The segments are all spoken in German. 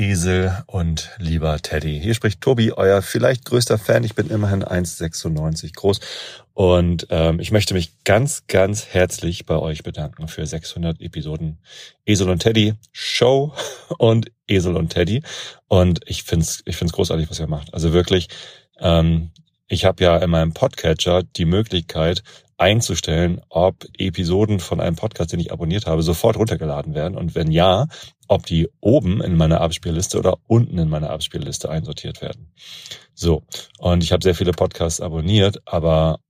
Esel und lieber Teddy. Hier spricht Tobi, euer vielleicht größter Fan. Ich bin immerhin 1,96 groß und ähm, ich möchte mich ganz, ganz herzlich bei euch bedanken für 600 Episoden Esel und Teddy Show und Esel und Teddy. Und ich find's, ich find's großartig, was ihr macht. Also wirklich, ähm, ich habe ja in meinem Podcatcher die Möglichkeit, einzustellen, ob Episoden von einem Podcast, den ich abonniert habe, sofort runtergeladen werden und wenn ja, ob die oben in meiner Abspielliste oder unten in meiner Abspielliste einsortiert werden. So, und ich habe sehr viele Podcasts abonniert, aber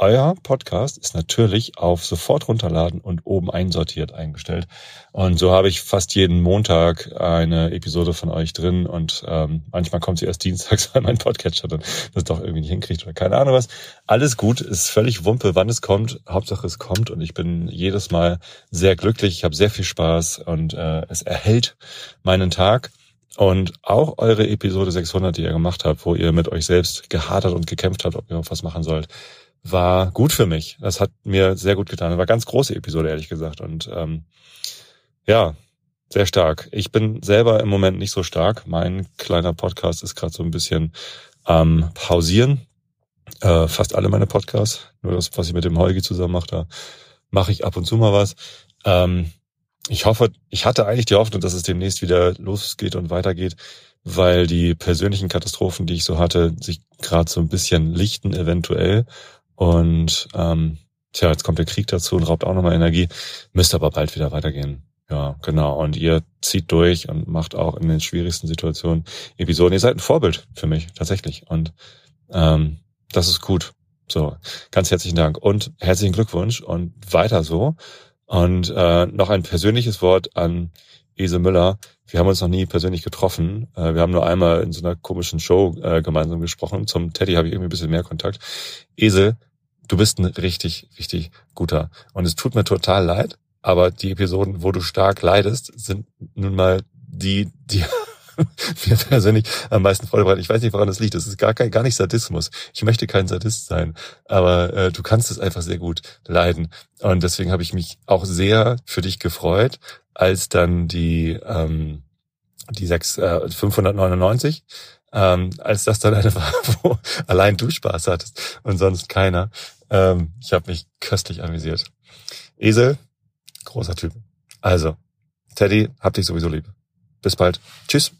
euer Podcast ist natürlich auf sofort runterladen und oben einsortiert eingestellt. Und so habe ich fast jeden Montag eine Episode von euch drin und ähm, manchmal kommt sie erst dienstags, weil mein Podcatcher dann das doch irgendwie nicht hinkriegt oder keine Ahnung was. Alles gut, ist völlig Wumpe, wann es kommt. Hauptsache es kommt und ich bin jedes Mal sehr glücklich. Ich habe sehr viel Spaß und äh, es erhält meinen Tag. Und auch eure Episode 600, die ihr gemacht habt, wo ihr mit euch selbst gehadert und gekämpft habt, ob ihr was machen sollt, war gut für mich. Das hat mir sehr gut getan. Das war ganz große Episode, ehrlich gesagt. Und ähm, ja, sehr stark. Ich bin selber im Moment nicht so stark. Mein kleiner Podcast ist gerade so ein bisschen ähm, pausieren. Äh, fast alle meine Podcasts. Nur das, was ich mit dem Holgi zusammen mache, da mache ich ab und zu mal was. Ähm, ich hoffe, ich hatte eigentlich die Hoffnung, dass es demnächst wieder losgeht und weitergeht, weil die persönlichen Katastrophen, die ich so hatte, sich gerade so ein bisschen lichten eventuell. Und ähm, tja, jetzt kommt der Krieg dazu und raubt auch nochmal Energie. Müsste aber bald wieder weitergehen. Ja, genau. Und ihr zieht durch und macht auch in den schwierigsten Situationen Episoden. Ihr seid ein Vorbild für mich, tatsächlich. Und ähm, das ist gut. So, ganz herzlichen Dank und herzlichen Glückwunsch und weiter so. Und äh, noch ein persönliches Wort an Ese Müller. Wir haben uns noch nie persönlich getroffen. Äh, wir haben nur einmal in so einer komischen Show äh, gemeinsam gesprochen. Zum Teddy habe ich irgendwie ein bisschen mehr Kontakt. Ese, du bist ein richtig, richtig guter. Und es tut mir total leid, aber die Episoden, wo du stark leidest, sind nun mal die, die mir persönlich am meisten Freude bereiten. Ich weiß nicht, woran das liegt. Das ist gar kein, gar nicht Sadismus. Ich möchte kein Sadist sein, aber äh, du kannst es einfach sehr gut leiden. Und deswegen habe ich mich auch sehr für dich gefreut, als dann die ähm, die sechs äh, 599 ähm, als das dann eine war, wo allein du Spaß hattest und sonst keiner. Ähm, ich habe mich köstlich amüsiert. Esel, großer Typ. Also, Teddy, hab dich sowieso lieb. Bis bald. Tschüss.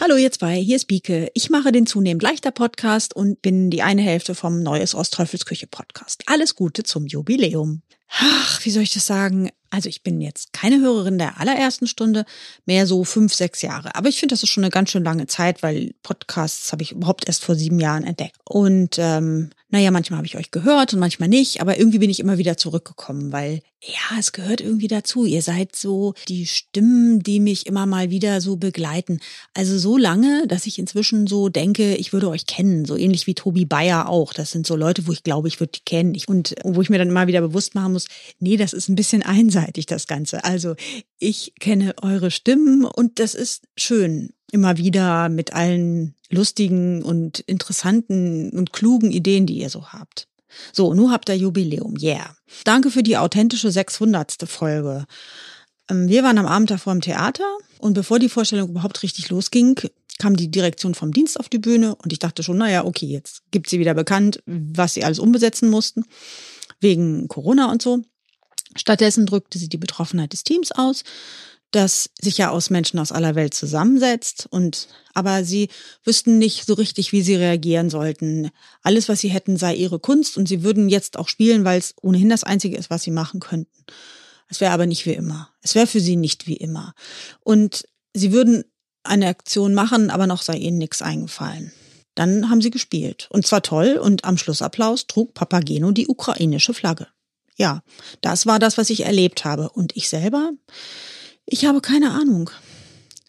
Hallo ihr zwei, hier ist Bieke. Ich mache den zunehmend leichter Podcast und bin die eine Hälfte vom Neues Ostteufels Podcast. Alles Gute zum Jubiläum. Ach, wie soll ich das sagen? Also ich bin jetzt keine Hörerin der allerersten Stunde, mehr so fünf, sechs Jahre. Aber ich finde, das ist schon eine ganz schön lange Zeit, weil Podcasts habe ich überhaupt erst vor sieben Jahren entdeckt. Und ähm, naja, manchmal habe ich euch gehört und manchmal nicht, aber irgendwie bin ich immer wieder zurückgekommen, weil ja, es gehört irgendwie dazu. Ihr seid so die Stimmen, die mich immer mal wieder so begleiten. Also so lange, dass ich inzwischen so denke, ich würde euch kennen, so ähnlich wie Tobi Bayer auch. Das sind so Leute, wo ich glaube, ich würde die kennen. Und wo ich mir dann immer wieder bewusst machen muss, nee, das ist ein bisschen einseitig, das Ganze. Also ich kenne eure Stimmen und das ist schön immer wieder mit allen lustigen und interessanten und klugen Ideen, die ihr so habt. So, nun habt ihr Jubiläum, yeah. Danke für die authentische 600. Folge. Ähm, wir waren am Abend davor im Theater und bevor die Vorstellung überhaupt richtig losging, kam die Direktion vom Dienst auf die Bühne und ich dachte schon, naja, okay, jetzt gibt sie wieder bekannt, was sie alles umbesetzen mussten, wegen Corona und so. Stattdessen drückte sie die Betroffenheit des Teams aus das sich ja aus Menschen aus aller Welt zusammensetzt und aber sie wüssten nicht so richtig, wie sie reagieren sollten. Alles, was sie hätten, sei ihre Kunst und sie würden jetzt auch spielen, weil es ohnehin das Einzige ist, was sie machen könnten. Es wäre aber nicht wie immer. Es wäre für sie nicht wie immer. Und sie würden eine Aktion machen, aber noch sei ihnen nichts eingefallen. Dann haben sie gespielt. Und zwar toll und am Schlussapplaus trug Papageno die ukrainische Flagge. Ja, das war das, was ich erlebt habe. Und ich selber? Ich habe keine Ahnung.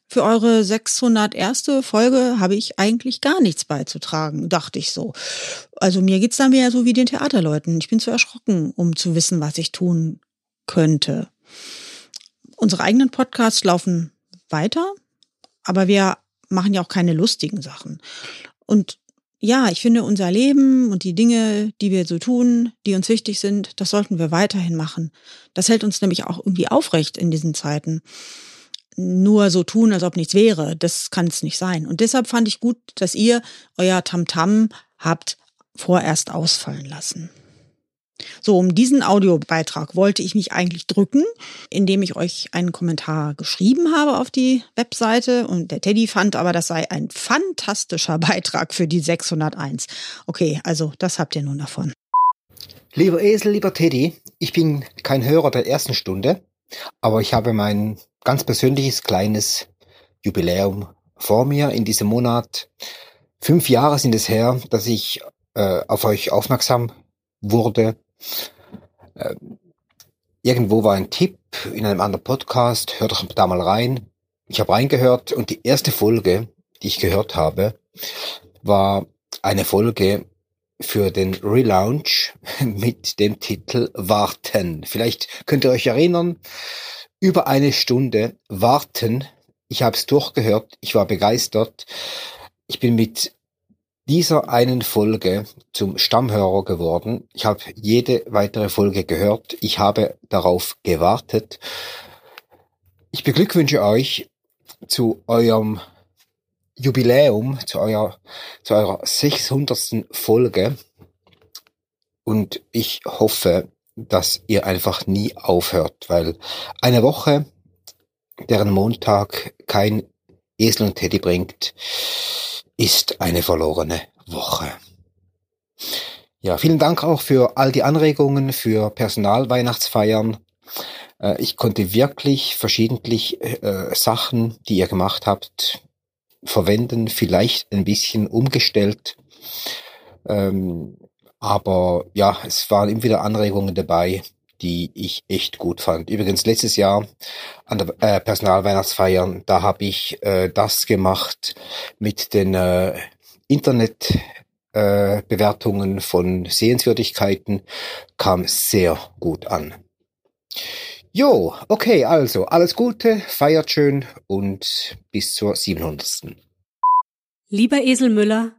Für eure 601. Folge habe ich eigentlich gar nichts beizutragen, dachte ich so. Also mir geht's dann wieder so wie den Theaterleuten. Ich bin zu erschrocken, um zu wissen, was ich tun könnte. Unsere eigenen Podcasts laufen weiter, aber wir machen ja auch keine lustigen Sachen. Und ja, ich finde, unser Leben und die Dinge, die wir so tun, die uns wichtig sind, das sollten wir weiterhin machen. Das hält uns nämlich auch irgendwie aufrecht in diesen Zeiten. nur so tun, als ob nichts wäre. Das kann es nicht sein. Und deshalb fand ich gut, dass ihr euer Tamtam habt vorerst ausfallen lassen. So, um diesen Audiobeitrag wollte ich mich eigentlich drücken, indem ich euch einen Kommentar geschrieben habe auf die Webseite und der Teddy fand aber, das sei ein fantastischer Beitrag für die 601. Okay, also das habt ihr nun davon. Lieber Esel, lieber Teddy, ich bin kein Hörer der ersten Stunde, aber ich habe mein ganz persönliches kleines Jubiläum vor mir in diesem Monat. Fünf Jahre sind es her, dass ich äh, auf euch aufmerksam wurde irgendwo war ein Tipp in einem anderen Podcast, hört doch da mal rein. Ich habe reingehört und die erste Folge, die ich gehört habe, war eine Folge für den Relaunch mit dem Titel Warten. Vielleicht könnt ihr euch erinnern, über eine Stunde Warten. Ich habe es durchgehört, ich war begeistert. Ich bin mit dieser einen Folge zum Stammhörer geworden. Ich habe jede weitere Folge gehört. Ich habe darauf gewartet. Ich beglückwünsche euch zu eurem Jubiläum, zu, eurer, zu eurer 600. Folge. Und ich hoffe, dass ihr einfach nie aufhört, weil eine Woche, deren Montag kein Esel und Teddy bringt, ist eine verlorene Woche. Ja, vielen Dank auch für all die Anregungen für Personalweihnachtsfeiern. Äh, ich konnte wirklich verschiedentlich äh, Sachen, die ihr gemacht habt, verwenden, vielleicht ein bisschen umgestellt. Ähm, aber ja, es waren immer wieder Anregungen dabei, die ich echt gut fand. Übrigens letztes Jahr an der äh, Personalweihnachtsfeiern, da habe ich äh, das gemacht mit den äh, Internet äh, Bewertungen von Sehenswürdigkeiten kam sehr gut an. Jo, okay, also alles Gute, feiert schön und bis zur 700. Lieber Esel Müller,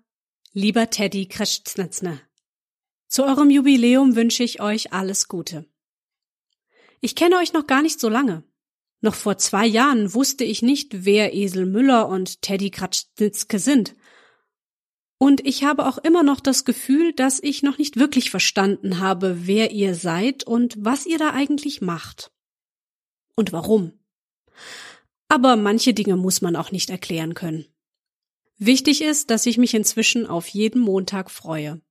lieber Teddy Kreschznetsner, zu eurem Jubiläum wünsche ich euch alles Gute. Ich kenne euch noch gar nicht so lange. Noch vor zwei Jahren wusste ich nicht, wer Esel Müller und Teddy Kratznitzke sind. Und ich habe auch immer noch das Gefühl, dass ich noch nicht wirklich verstanden habe, wer ihr seid und was ihr da eigentlich macht. Und warum. Aber manche Dinge muss man auch nicht erklären können. Wichtig ist, dass ich mich inzwischen auf jeden Montag freue.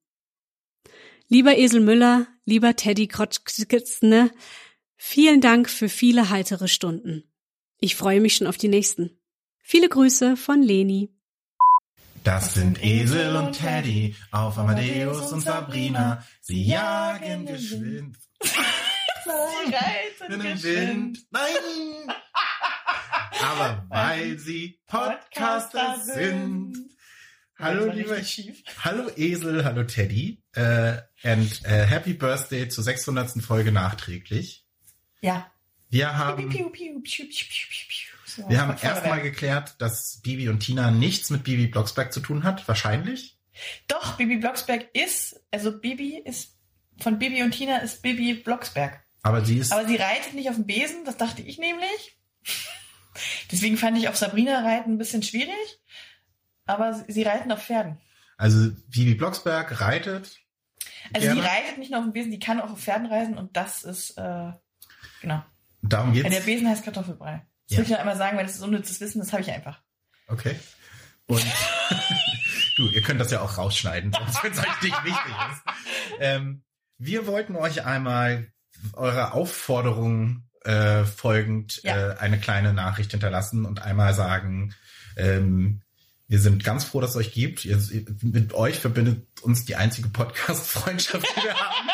Lieber Esel Müller, lieber Teddy Krotschkitzne, Vielen Dank für viele heitere Stunden. Ich freue mich schon auf die nächsten. Viele Grüße von Leni. Das sind Esel und Teddy auf Amadeus und Sabrina. Sie jagen geschwind. Sie reiten den Wind. Nein! Aber weil sie Podcaster sind. Hallo lieber, hallo Esel, hallo Teddy, uh, and uh, happy birthday zur 600. Folge nachträglich. Ja. Wir haben, piu, piu, piu, so, wir haben erstmal geklärt, dass Bibi und Tina nichts mit Bibi Blocksberg zu tun hat, wahrscheinlich. Doch, Bibi Blocksberg ist, also Bibi ist, von Bibi und Tina ist Bibi Blocksberg. Aber sie ist. Aber sie reitet nicht auf dem Besen, das dachte ich nämlich. Deswegen fand ich auf Sabrina reiten ein bisschen schwierig. Aber sie reiten auf Pferden. Also Bibi Blocksberg reitet. Also gerne. sie reitet nicht nur auf dem Besen, die kann auch auf Pferden reisen und das ist äh, Genau. Darum geht's. der Besen heißt Kartoffelbrei. Das ja. will ich noch einmal sagen, weil das ist unnützes Wissen, das habe ich einfach. Okay. Und du, ihr könnt das ja auch rausschneiden, sonst wenn es euch nicht wichtig ist. Ähm, wir wollten euch einmal eurer Aufforderung äh, folgend ja. äh, eine kleine Nachricht hinterlassen und einmal sagen, ähm, wir sind ganz froh, dass es euch gibt. Ihr, mit euch verbindet uns die einzige Podcast-Freundschaft, die wir haben.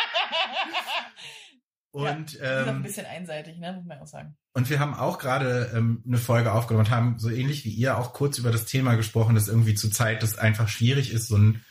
Und ja, ähm, ein bisschen einseitig, ne, muss man auch sagen. Und wir haben auch gerade ähm, eine Folge aufgenommen und haben so ähnlich wie ihr auch kurz über das Thema gesprochen, dass irgendwie zur Zeit das einfach schwierig ist, so ein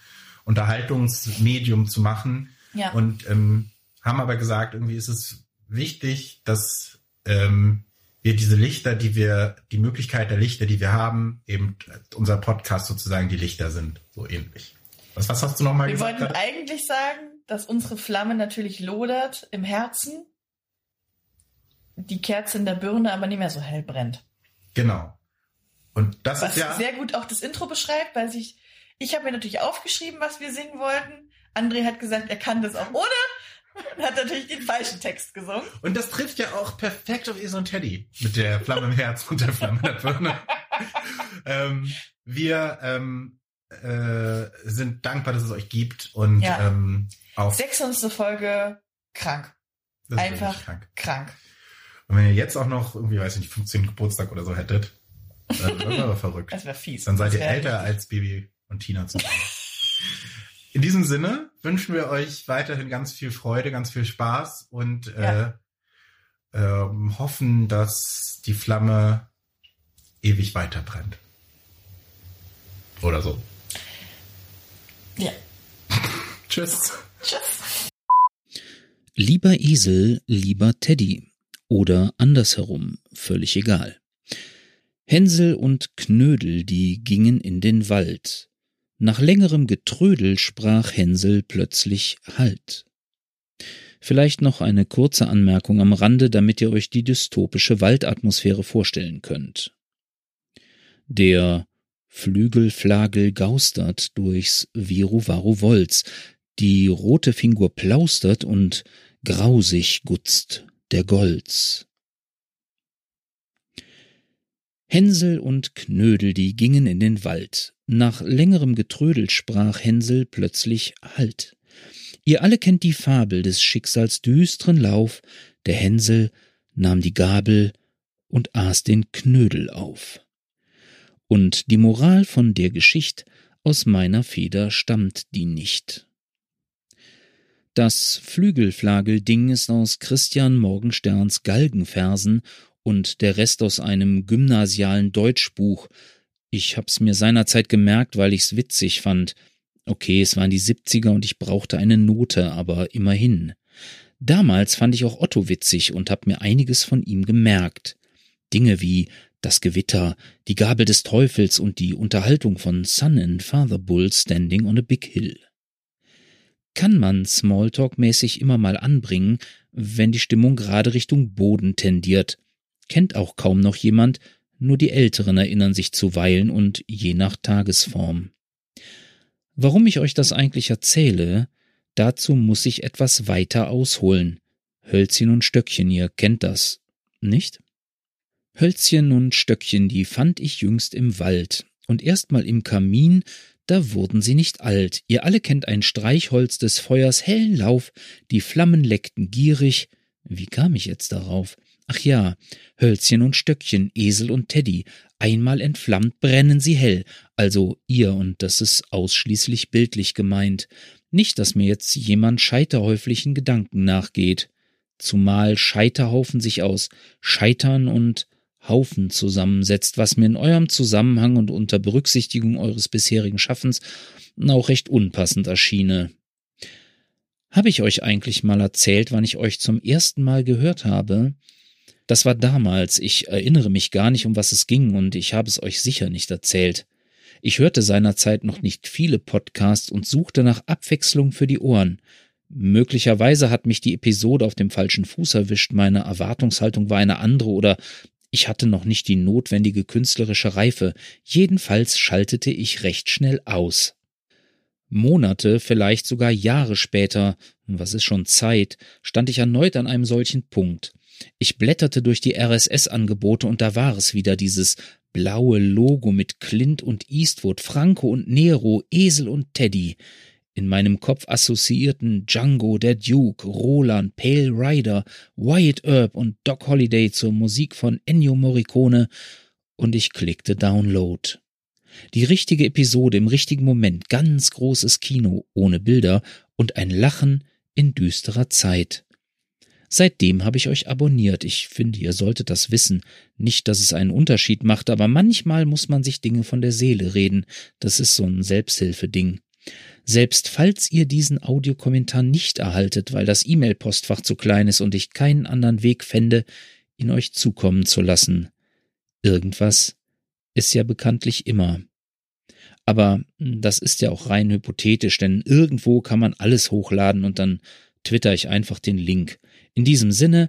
Unterhaltungsmedium zu machen. Ja. Und ähm, haben aber gesagt, irgendwie ist es wichtig, dass ähm, wir diese Lichter, die wir, die Möglichkeit der Lichter, die wir haben, eben unser Podcast sozusagen die Lichter sind, so ähnlich. Was, was hast du nochmal gesagt? Wir wollten eigentlich sagen, dass unsere Flamme natürlich lodert im Herzen, die Kerze in der Birne aber nicht mehr so hell brennt. Genau. Und das was ist ja sehr gut auch das Intro beschreibt, weil sich, ich habe mir natürlich aufgeschrieben, was wir singen wollten. André hat gesagt, er kann das auch ohne und hat natürlich den falschen Text gesungen. Und das trifft ja auch perfekt auf Esel und Teddy mit der Flamme im Herz und der Flamme in der Birne. ähm, wir ähm, äh, sind dankbar, dass es euch gibt und Ja. ähm, auch 600. Folge krank. das Einfach krank. krank. Und wenn ihr jetzt auch noch irgendwie, weiß ich nicht, 15 Geburtstag oder so hättet, dann wäre aber verrückt. Das wäre fies. Dann seid ihr älter richtig- als Baby und Tina zusammen. In diesem Sinne wünschen wir euch weiterhin ganz viel Freude, ganz viel Spaß und Ja. äh, ähm, hoffen, dass die Flamme ewig weiter brennt. Oder so. Ja. Tschüss. Tschüss. Lieber Esel, lieber Teddy. Oder andersherum, völlig egal. Hänsel und Knödel, die gingen in den Wald. Nach längerem Getrödel sprach Hänsel plötzlich Halt. Vielleicht noch eine kurze Anmerkung am Rande, damit ihr euch die dystopische Waldatmosphäre vorstellen könnt. Der Flügelflagel gaustert durchs Viru-Varu-Wolz, die rote Fingur plaustert und grausig gutzt der Golz. Hänsel und Knödel, die gingen in den Wald. Nach längerem Getrödel sprach Hänsel plötzlich Halt. Ihr alle kennt die Fabel des Schicksals düstren Lauf. Der Hänsel nahm die Gabel und aß den Knödel auf. Und die Moral von der Geschicht aus meiner Feder stammt die nicht. Das Flügelflagelding ist aus Christian Morgensterns Galgenversen und der Rest aus einem gymnasialen Deutschbuch. Ich hab's mir seinerzeit gemerkt, weil ich's witzig fand. Okay, es waren die 70er und ich brauchte eine Note, aber immerhin. Damals fand ich auch Otto witzig und hab mir einiges von ihm gemerkt. Dinge wie das Gewitter, die Gabel des Teufels und die Unterhaltung von Son and Father Bull standing on a big hill. Kann man Smalltalk-mäßig immer mal anbringen, wenn die Stimmung gerade Richtung Boden tendiert. Kennt auch kaum noch jemand, nur die Älteren erinnern sich zuweilen und je nach Tagesform. Warum ich euch das eigentlich erzähle, dazu muss ich etwas weiter ausholen. Hölzchen und Stöckchen, ihr kennt das, nicht? Hölzchen und Stöckchen, die fand ich jüngst im Wald und erst mal im Kamin, da wurden sie nicht alt. Ihr alle kennt ein Streichholz des Feuers hellen Lauf, die Flammen leckten gierig. Wie kam ich jetzt darauf? Ach ja, Hölzchen und Stöckchen, Esel und Teddy, einmal entflammt brennen sie hell, also ihr, und das ist ausschließlich bildlich gemeint. Nicht, dass mir jetzt jemand scheiterhäuflichen Gedanken nachgeht. Zumal Scheiterhaufen sich aus Scheitern und Haufen zusammensetzt, was mir in eurem Zusammenhang und unter Berücksichtigung eures bisherigen Schaffens auch recht unpassend erschiene. Habe ich euch eigentlich mal erzählt, wann ich euch zum ersten Mal gehört habe? Das war damals, ich erinnere mich gar nicht, um was es ging, und ich habe es euch sicher nicht erzählt. Ich hörte seinerzeit noch nicht viele Podcasts und suchte nach Abwechslung für die Ohren. Möglicherweise hat mich die Episode auf dem falschen Fuß erwischt, meine Erwartungshaltung war eine andere oder ich hatte noch nicht die notwendige künstlerische Reife, jedenfalls schaltete ich recht schnell aus. Monate, vielleicht sogar Jahre später, was ist schon Zeit, stand ich erneut an einem solchen Punkt. Ich blätterte durch die RSS-Angebote und da war es wieder dieses blaue Logo mit Clint und Eastwood, Franco und Nero, Esel und Teddy. In meinem Kopf assoziierten Django, der Duke, Roland, Pale Rider, Wyatt Earp und Doc Holliday zur Musik von Ennio Morricone und ich klickte Download. Die richtige Episode im richtigen Moment, ganz großes Kino, ohne Bilder und ein Lachen in düsterer Zeit. Seitdem habe ich euch abonniert. Ich finde, ihr solltet das wissen. Nicht, dass es einen Unterschied macht, aber manchmal muss man sich Dinge von der Seele reden. Das ist so ein Selbsthilfeding. Selbst falls ihr diesen Audiokommentar nicht erhaltet, weil das E-Mail-Postfach zu klein ist und ich keinen anderen Weg fände, ihn euch zukommen zu lassen. Irgendwas ist ja bekanntlich immer. Aber das ist ja auch rein hypothetisch, denn irgendwo kann man alles hochladen und dann twitter ich einfach den Link. In diesem Sinne,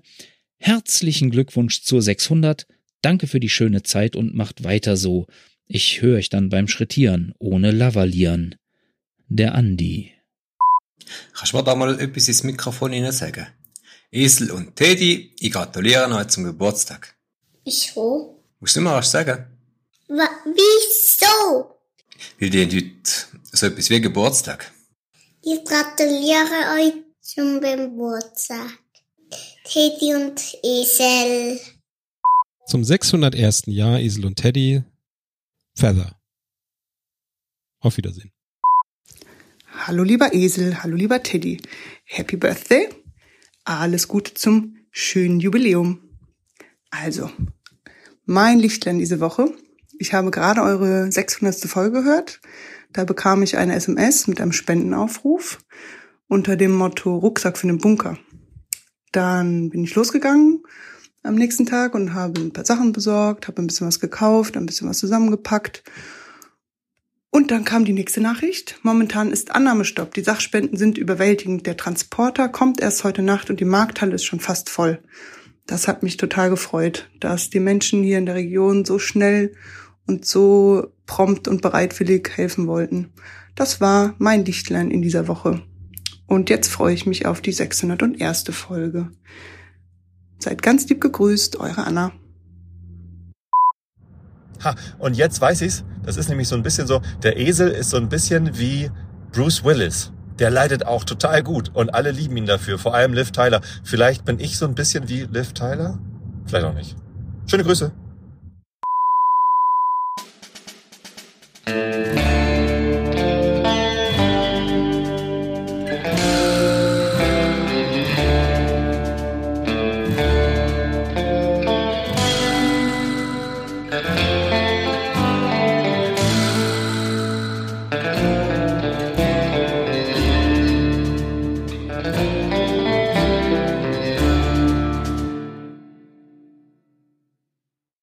herzlichen Glückwunsch zur 600, Danke für die schöne Zeit und macht weiter so. Ich höre euch dann beim Schrittieren, ohne Lavalieren. Der Andi. Kannst du mir da mal etwas ins Mikrofon hinein sagen? Esel und Teddy, ich gratuliere euch zum Geburtstag. Wieso? Musst du mir was sagen? Wa wieso? Weil die haben heute so etwas wie Geburtstag. Ich gratuliere euch zum Geburtstag. Teddy und Esel. Zum 601. Jahr Esel und Teddy. Feather. Auf Wiedersehen. Hallo lieber Esel, hallo lieber Teddy. Happy Birthday. Alles Gute zum schönen Jubiläum. Also, mein Lichtlein diese Woche. Ich habe gerade eure 600. Folge gehört. Da bekam ich eine SMS mit einem Spendenaufruf unter dem Motto Rucksack für den Bunker. Dann bin ich losgegangen am nächsten Tag und habe ein paar Sachen besorgt, habe ein bisschen was gekauft, ein bisschen was zusammengepackt. Und dann kam die nächste Nachricht. Momentan ist Annahmestopp. Die Sachspenden sind überwältigend. Der Transporter kommt erst heute Nacht und die Markthalle ist schon fast voll. Das hat mich total gefreut, dass die Menschen hier in der Region so schnell und so prompt und bereitwillig helfen wollten. Das war mein Dichtlein in dieser Woche. Und jetzt freue ich mich auf die 601. Folge. Seid ganz lieb gegrüßt, eure Anna. Ha, und jetzt weiß ich's. Das ist nämlich so ein bisschen so, der Esel ist so ein bisschen wie Bruce Willis. Der leidet auch total gut und alle lieben ihn dafür, vor allem Liv Tyler. Vielleicht bin ich so ein bisschen wie Liv Tyler? Vielleicht auch nicht. Schöne Grüße.